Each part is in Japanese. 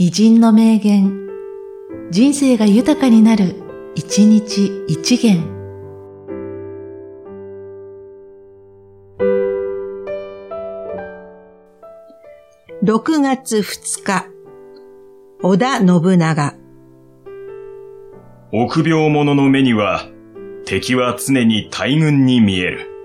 偉人の名言、人生が豊かになる、一日一元。6月2日、織田信長。臆病者の目には、敵は常に大軍に見える。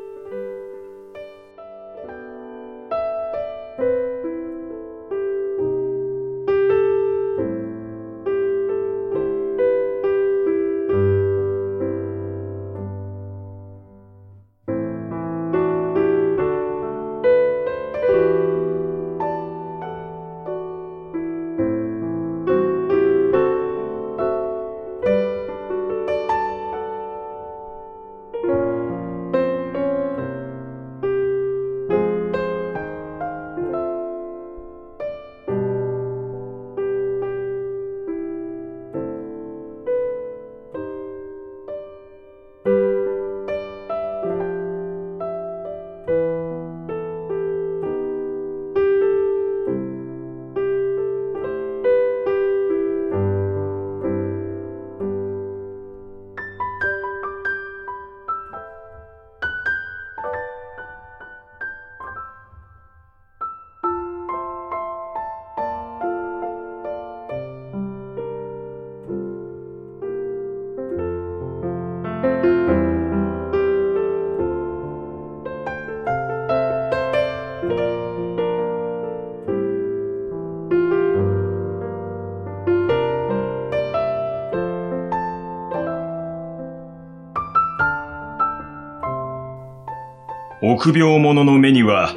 臆病者の目には、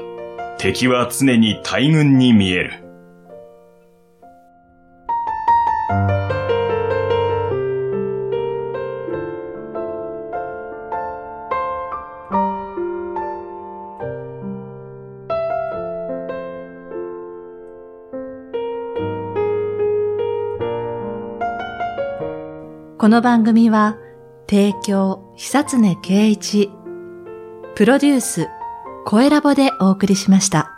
敵は常に大軍に見える。この番組は、提供、久常圭一、プロデュース、声ラボでお送りしました。